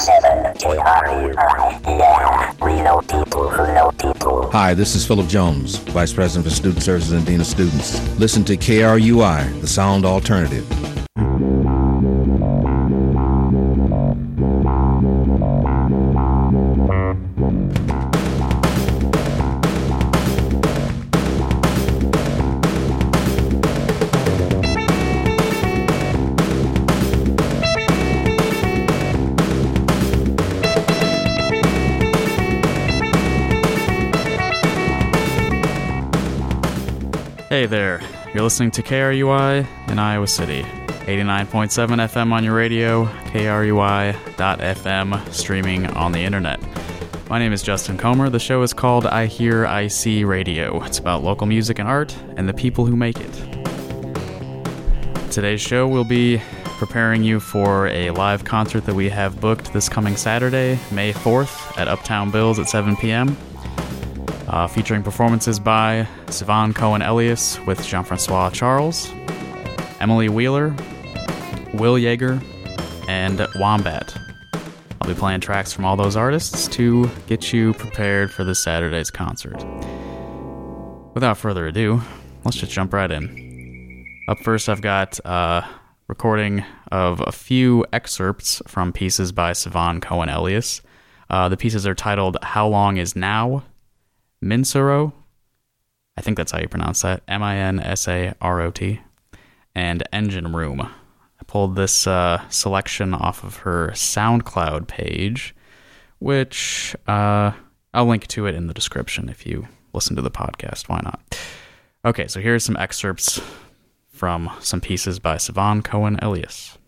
101.7 KRUI. We know people who know people. Hi, this is Philip Jones, Vice President for Student Services and Dean of Students. Listen to KRUI, the sound alternative. Listening to KRUI in Iowa City. 89.7 FM on your radio, KRUI.FM, streaming on the internet. My name is Justin Comer. The show is called iHearIC Radio. It's about local music and art and the people who make it. Today's show will be preparing you for a live concert that we have booked this coming Saturday, May 4th, at Uptown Bill's at 7 p.m uh, featuring performances by Sivan Cohen Elias with Jean-François Charles, Emily Wheeler, Will Yager, and Wombat. I'll be playing tracks from all those artists to get you prepared for this Saturday's concert. Without further ado, let's just jump right in. Up first, I've got a recording of a few excerpts from pieces by Sivan Cohen Elias. Uh, the pieces are titled How Long Is Now Minsaro, I think that's how you pronounce that, M I N S A R O T, and Engine Room. I pulled this uh, selection off of her SoundCloud page, which uh, I'll link to it in the description if you listen to the podcast. Why not? Okay, so here's some excerpts from some pieces by Sivan Cohen Elias.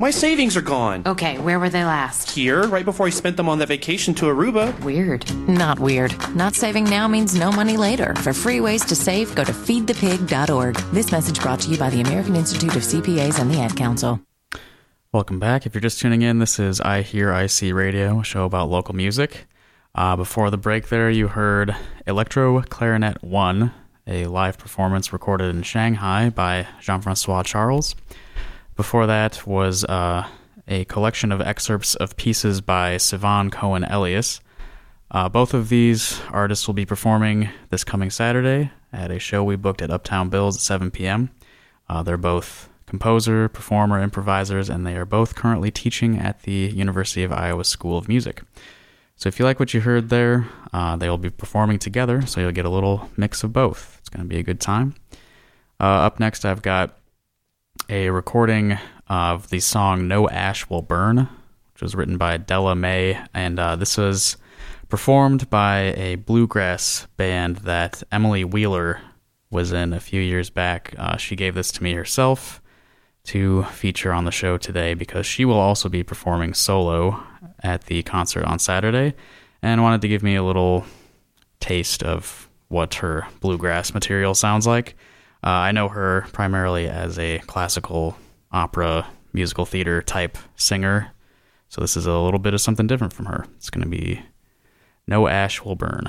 My savings are gone. Okay, where were they last? Here, right before I spent them on that vacation to Aruba. Weird. Not weird. Not saving now means no money later. For free ways to save, go to feedthepig.org. This message brought to you by the American Institute of CPAs and the Ad Council. Welcome back. If you're just tuning in, this is iHearIC Radio, a show about local music. Uh, before the break, there you heard Electro Clarinet 1, a live performance recorded in Shanghai by Jean-François Charles. Before that was uh, a collection of excerpts of pieces by Sivan Cohen Elias. Uh, both of these artists will be performing this coming Saturday at a show we booked at Uptown Bill's at 7 p.m. Uh, they're both composer, performer, improvisers, and they are both currently teaching at the University of Iowa School of Music. So if you like what you heard there, uh, they will be performing together, so you'll get a little mix of both. It's going to be a good time. Uh, up next, I've got a recording of the song No Ash Will Burn, which was written by Della Mae, and uh, this was performed by a bluegrass band that Emily Wheeler was in a few years back. Uh, she gave this to me herself to feature on the show today because she will also be performing solo at the concert on Saturday and wanted to give me a little taste of what her bluegrass material sounds like. Uh, I know her primarily as a classical opera musical theater type singer, so this is a little bit of something different from her. It's going to be No Ash Will Burn.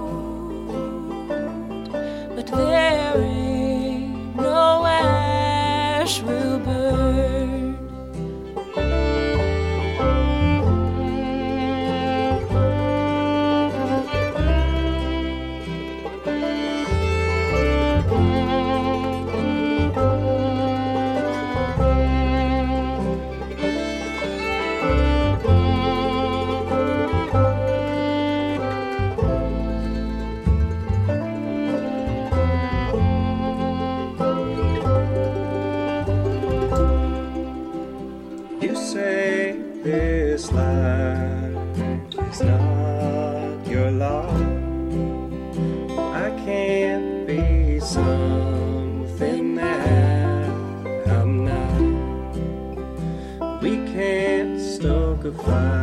goodbye.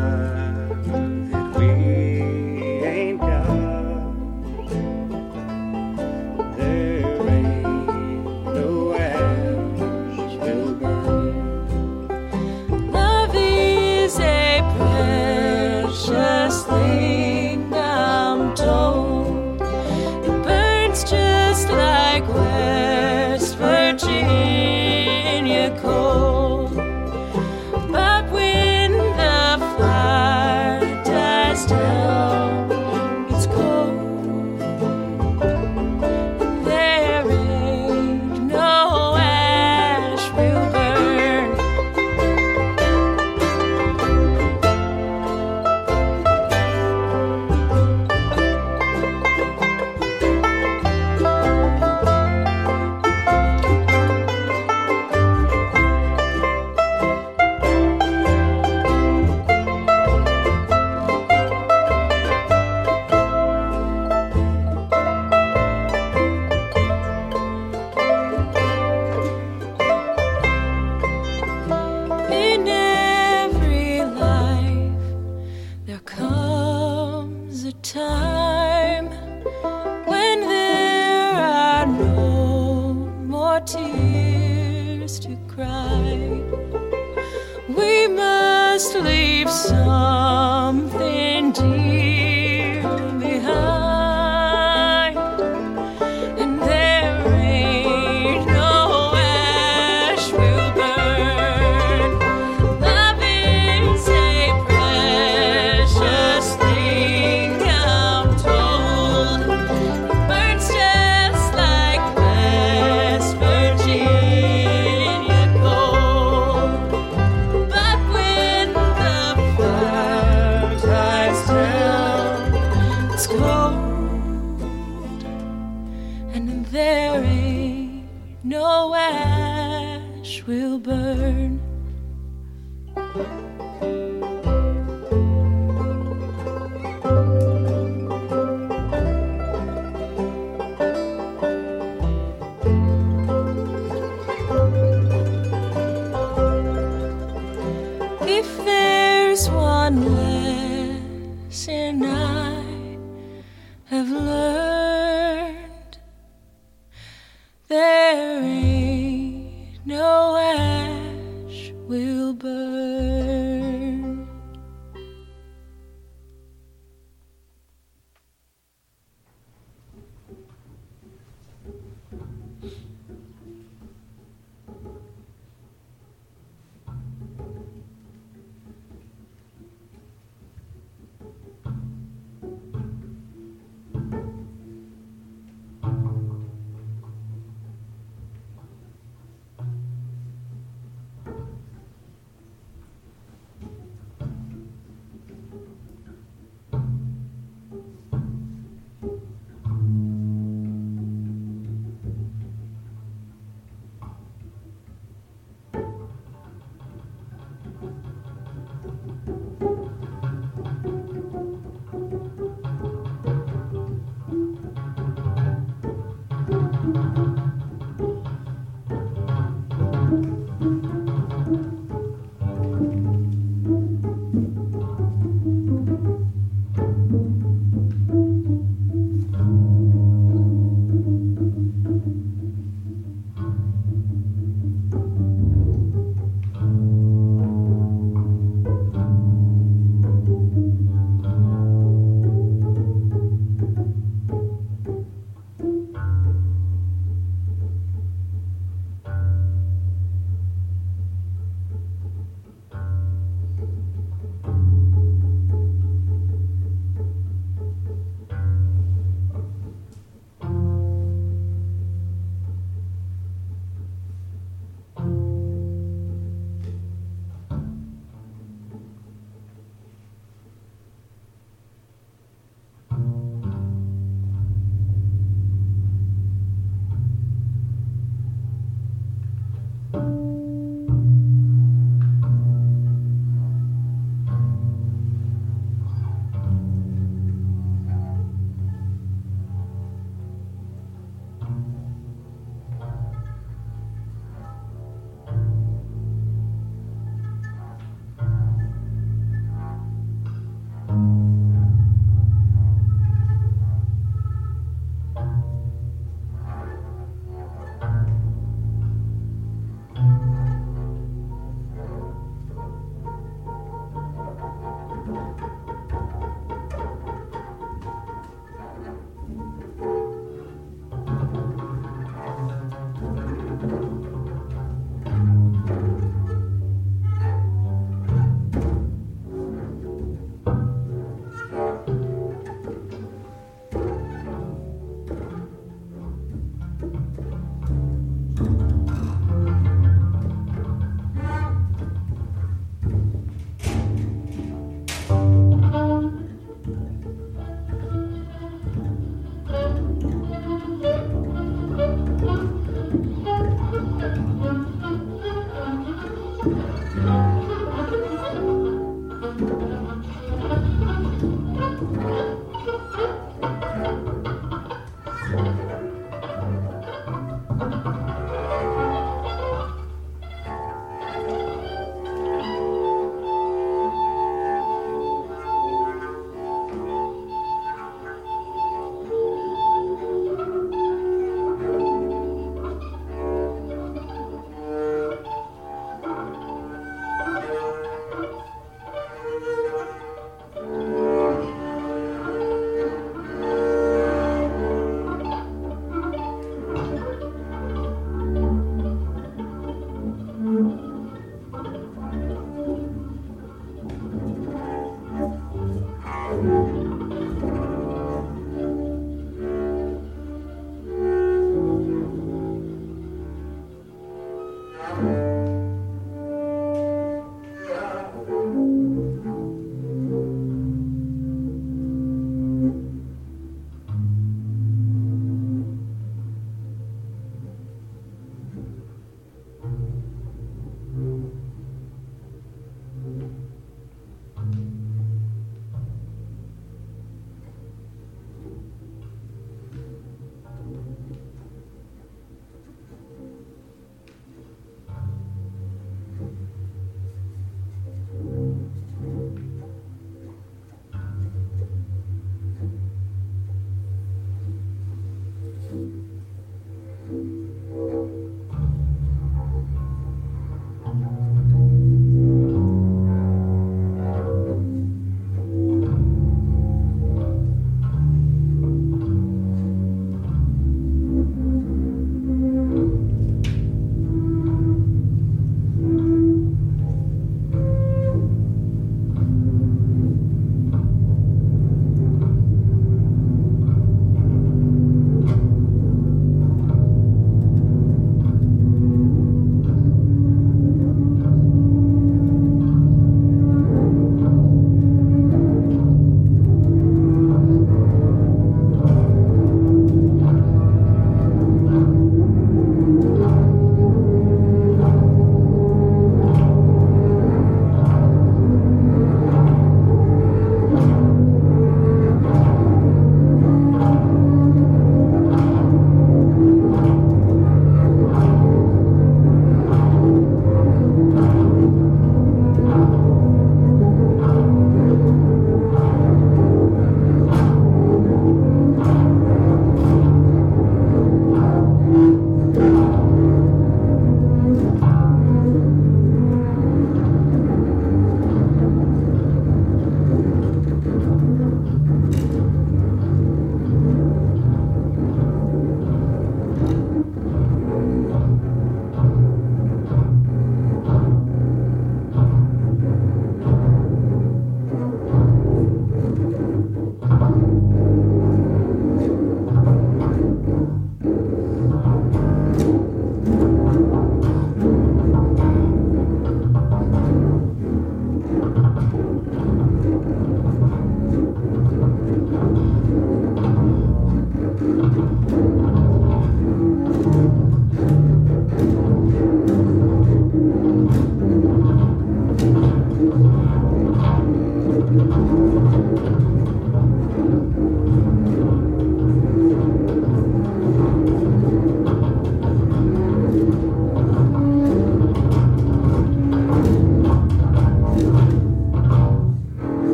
Cold, and there ain't no ash will burn.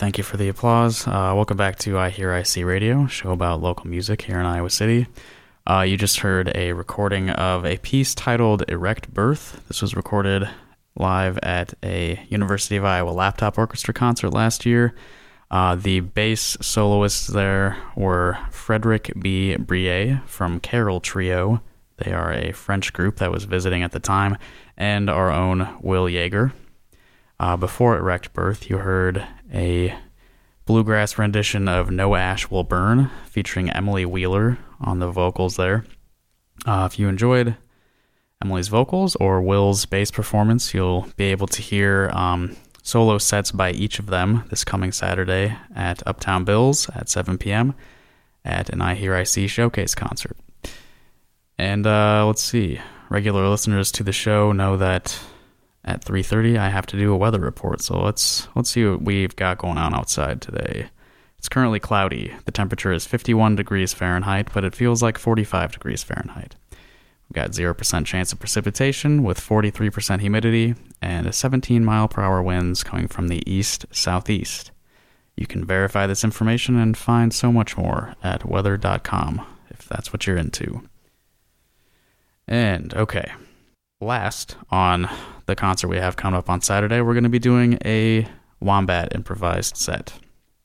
Thank you for the applause. Uh, welcome back to iHearIC Radio, show about local music here in Iowa City. Uh, you just heard a recording of a piece titled Erect Birth. This was recorded live at a University of Iowa laptop orchestra concert last year. Uh, the bass soloists there were Frederick B. Brie from Carol Trio. They are a French group that was visiting at the time, and our own Will Yager. Uh, before wrecked Birth, you heard a bluegrass rendition of No Ash Will Burn featuring Emily Wheeler on the vocals there. Uh, if you enjoyed Emily's vocals or Will's bass performance, you'll be able to hear um, solo sets by each of them this coming Saturday at Uptown Bill's at 7 p.m. at an iHearIC showcase concert. And uh, let's see, regular listeners to the show know that at 3:30 I have to do a weather report. So let's let's see what we've got going on outside today. It's currently cloudy. The temperature is 51 degrees Fahrenheit, but it feels like 45 degrees Fahrenheit. We've got 0% chance of precipitation with 43% humidity and a 17 mile per hour winds coming from the east southeast. You can verify this information and find so much more at weather.com if that's what you're into. And okay, last on the concert we have coming up on Saturday, we're going to be doing a Wombat improvised set,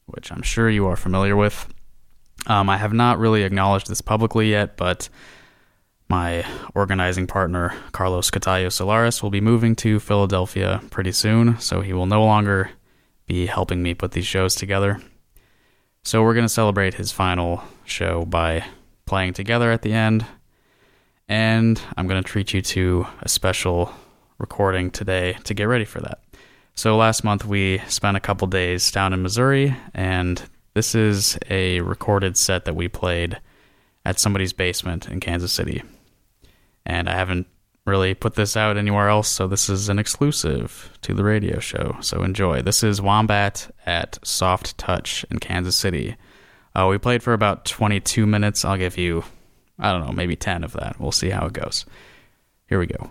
which I'm sure you are familiar with. Um, I have not really acknowledged this publicly yet, but my organizing partner, Carlos Cotallo Solares, will be moving to Philadelphia pretty soon, so he will no longer be helping me put these shows together. So we're going to celebrate his final show by playing together at the end and I'm going to treat you to a special recording today to get ready for that. So, last month we spent a couple days down in Missouri, and this is a recorded set that we played at somebody's basement in Kansas City. And I haven't really put this out anywhere else, so this is an exclusive to the radio show. So, enjoy. This is Wombat at Soft Touch in Kansas City. Uh, we played for about 22 minutes. I'll give you I don't know, maybe 10 of that. We'll see how it goes. Here we go.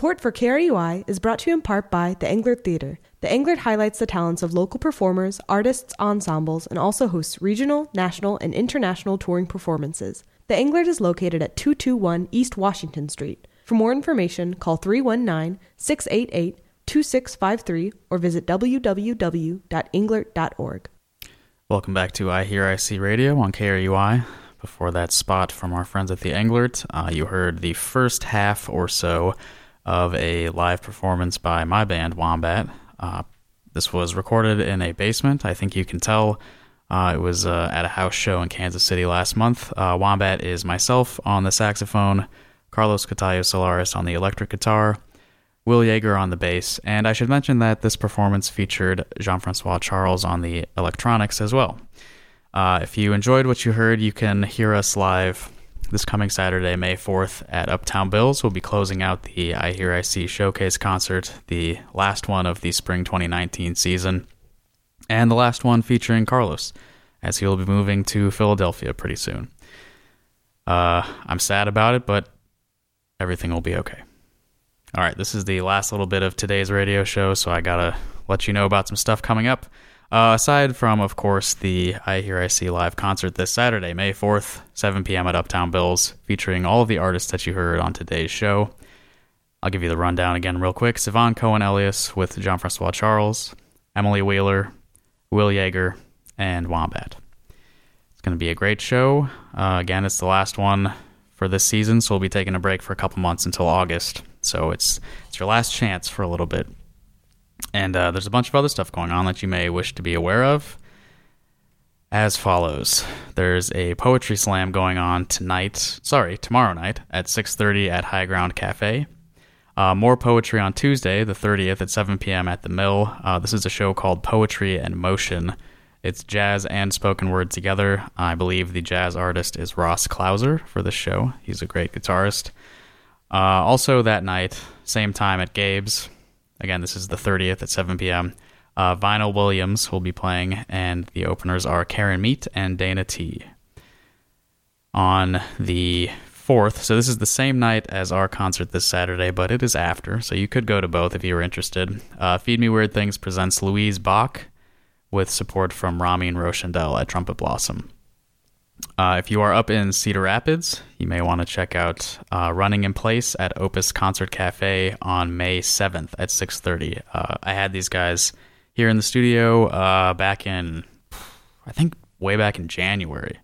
Support for KRUI is brought to you in part by the Englert Theater. The Englert highlights the talents of local performers, artists, ensembles, and also hosts regional, national, and international touring performances. The Englert is located at 221 East Washington Street. For more information, call 319 688 2653 or visit www.englert.org. Welcome back to iHearIC Radio on KRUI. Before that spot from our friends at the Englert, uh, you heard the first half or so of a live performance by my band, Wombat. Uh, this was recorded in a basement. I think you can tell uh, it was uh, at a house show in Kansas City last month. Uh, Wombat is myself on the saxophone, Carlos Cotallo Solares on the electric guitar, Will Yager on the bass, and I should mention that this performance featured Jean-François Charles on the electronics as well. Uh, if you enjoyed what you heard, you can hear us live this coming Saturday, May 4th, at Uptown Bill's. We'll be closing out the iHearIC showcase concert, the last one of the spring 2019 season, and the last one featuring Carlos, as he will be moving to Philadelphia pretty soon. Uh, I'm sad about it, but everything will be okay. All right, this is the last little bit of today's radio show, so I gotta let you know about some stuff coming up. Uh, aside from, of course, the iHearIC live concert this Saturday, May 4th, 7 p.m. at Uptown Bill's, featuring all of the artists that you heard on today's show. I'll give you the rundown again real quick. Sivan Cohen Elias with Jean-François Charles, Emily Wheeler, Will Yager, and Wombat. It's going to be a great show. Uh, again, it's the last one for this season, so we'll be taking a break for a couple months until August. So it's it's your last chance for a little bit. And uh, there's a bunch of other stuff going on that you may wish to be aware of. As follows: There's a poetry slam going on tonight. Sorry, tomorrow night at 6:30 at High Ground Cafe. Uh, more poetry on Tuesday, the 30th, at 7 p.m. at the Mill. Uh, this is a show called Poetry and Motion. It's jazz and spoken word together. I believe the jazz artist is Ross Klauser for this show. He's a great guitarist. Uh, also, that night, same time at Gabe's. Again, this is the 30th at 7 p.m. Uh, Vinyl Williams will be playing, and the openers are Karen Meat and Dana T. On the 4th, so this is the same night as our concert this Saturday, but it is after, so you could go to both if you were interested. Uh, Feed Me Weird Things presents Louise Bach with support from Ramin Rochandel at Trumpet Blossom. Uh, if you are up in Cedar Rapids, you may want to check out uh, Running in Place at Opus Concert Cafe on May 7th at 6:30. Uh, I had these guys here in the studio uh, back in, I think, way back in January.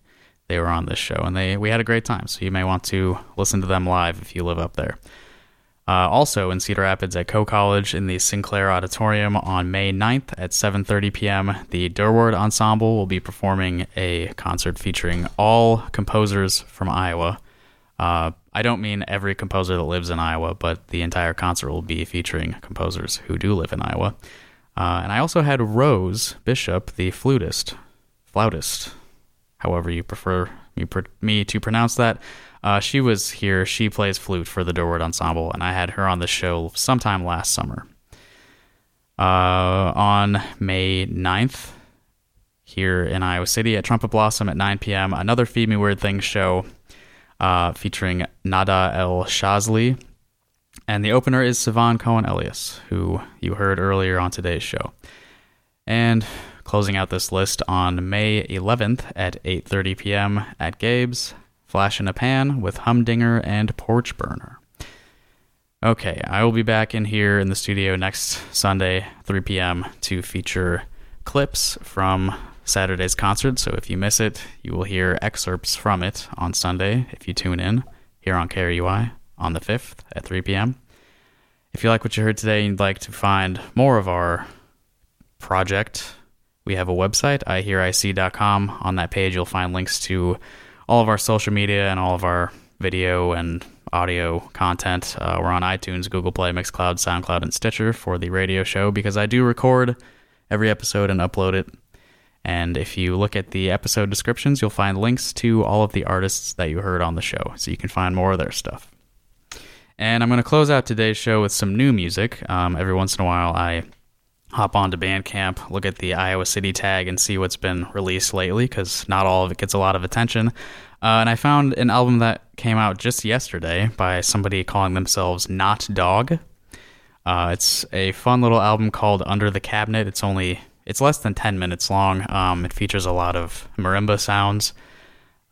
They were on this show, and they we had a great time. So you may want to listen to them live if you live up there. Uh, also in Cedar Rapids at Coe College in the Sinclair Auditorium on May 9th at 7:30 p.m. The Durward Ensemble will be performing a concert featuring all composers from Iowa. Uh, I don't mean every composer that lives in Iowa, but the entire concert will be featuring composers who do live in Iowa. Uh, and I also had Rose Bishop, the flutist, flautist, however you prefer me, me to pronounce that. Uh, she was here. She plays flute for the Durward Ensemble, and I had her on the show sometime last summer. Uh, on May 9th, here in Iowa City at Trumpet Blossom at 9 p.m., another Feed Me Weird Things show uh, featuring Nadah El Shazly. And the opener is Sivan Cohen Elias, who you heard earlier on today's show. And closing out this list on May 11th at 8:30 p.m. at Gabe's, Flash in a Pan with Humdinger and Porch Burner. Okay, I will be back in here in the studio next Sunday, 3 p.m., to feature clips from Saturday's concert. So if you miss it, you will hear excerpts from it on Sunday if you tune in here on KRUI on the 5th at 3 p.m. If you like what you heard today and you'd like to find more of our project, we have a website, ihearic.com. On that page, you'll find links to all of our social media and all of our video and audio content. Uh, we're on iTunes, Google Play, Mixcloud, SoundCloud, and Stitcher for the radio show because I do record every episode and upload it. And if you look at the episode descriptions, you'll find links to all of the artists that you heard on the show, so you can find more of their stuff. And I'm going to close out today's show with some new music. Um, every once in a while, I hop onto Bandcamp, look at the Iowa City tag, and see what's been released lately, because not all of it gets a lot of attention. Uh, and I found an album that came out just yesterday by somebody calling themselves Not Dog. Uh, it's a fun little album called Under the Cabinet. It's only it's less than ten minutes long. Um, it features a lot of marimba sounds.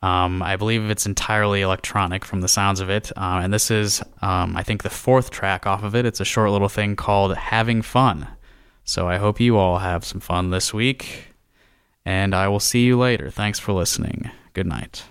Um, I believe it's entirely electronic from the sounds of it, uh, and this is um, I think the fourth track off of it. It's a short little thing called Having Fun. So I hope you all have some fun this week, and I will see you later. Thanks for listening. Good night.